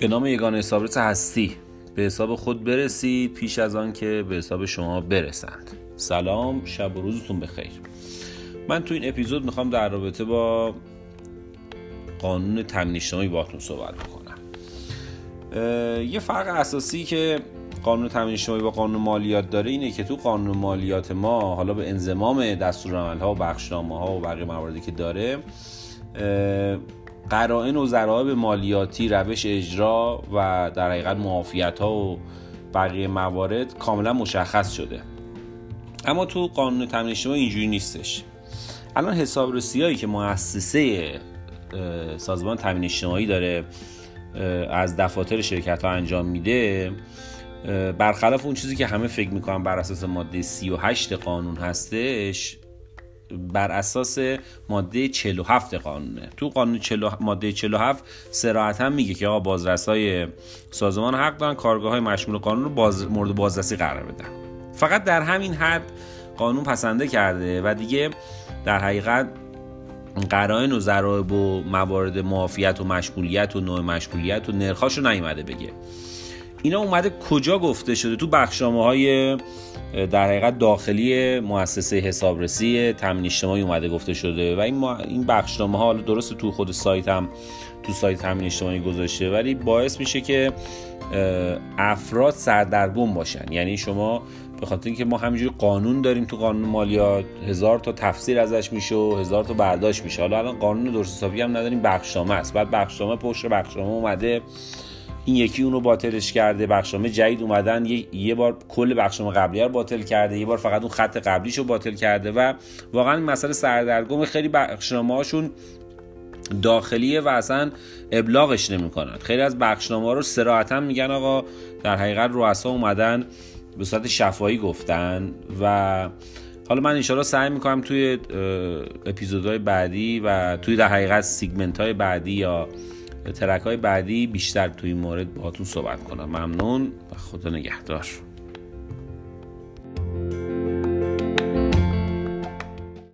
به نام یگان حسابرس هستی. به حساب خود برسید پیش از آن که به حساب شما برسند. سلام شب و روزتون بخیر. من تو این اپیزود می‌خوام در رابطه با قانون تامین اجتماعی باهاتون صحبت بکنم. یه فرق اساسی که قانون تامین اجتماعی با قانون مالیات داره اینه که تو قانون مالیات ما حالا به انضمام دستورالعمل‌ها و بخشنامه ها و بقیه مواردی که داره قرائن و ضرایب مالیاتی روش اجرا و در حقیقت معافیت ها و بقیه موارد کاملا مشخص شده. اما تو قانون تامین اجتماعی اینجوری نیستش. الان حسابرسی هایی که مؤسسه سازمان تامین اجتماعی داره از دفاتر شرکت ها انجام میده برخلاف اون چیزی که همه فکر می‌کنن بر اساس ماده 38 قانون هستش بر اساس ماده 47 قانونه. تو قانون 40 ماده 47 صراحتا میگه که آقا بازرسای سازمان حق دارن کارگاه های مشمول قانون رو باز مورد بازرسی قرار بدن. فقط در همین حد قانون پسنده کرده و دیگه در حقیقت قرائن و ضرایب و موارد معافیت و مشمولیت و نوع مشمولیت و نرخاش رو نیومده بگه. اینا اومده کجا گفته شده؟ تو بخشنامه های در حقیقت داخلی مؤسسه حسابرسی تامین اجتماعی اومده گفته شده و این ما این بخشنامه ها حالا درست تو خود سایت هم تو سایت تامین اجتماعی گذاشته ولی باعث میشه که افراد سردرگم باشن. یعنی شما به خاطر اینکه ما همینجوری قانون داریم تو قانون مالیات هزار تا تفسیر ازش میشه و هزار تا برداشت میشه. حالا الان قانون درست حسابی هم نداریم بخشنامه است. بعد بخشنامه پشت بخشنامه اومده. این یکی اونو باطلش کرده بخشنامه جدید اومدن یه, یه بار کل بخشنامه قبلی رو باطل کرده یه بار فقط اون خط قبلیش رو باطل کرده و واقعا این مسئله سردرگم خیلی بخشنامه هاشون داخلیه و اصلا ابلاغش نمی‌کنن. خیلی از بخشنامه رو صراحتا میگن آقا در حقیقت رؤسا اومدن به صورت شفاهی گفتن و حالا من انشاءالله سعی می‌کنم توی اپیزودهای بعدی و توی در حقیقت segment های بعدی یا ترک های بعدی بیشتر توی این مورد باهاتون صحبت کنم. ممنون و خدا نگهدار.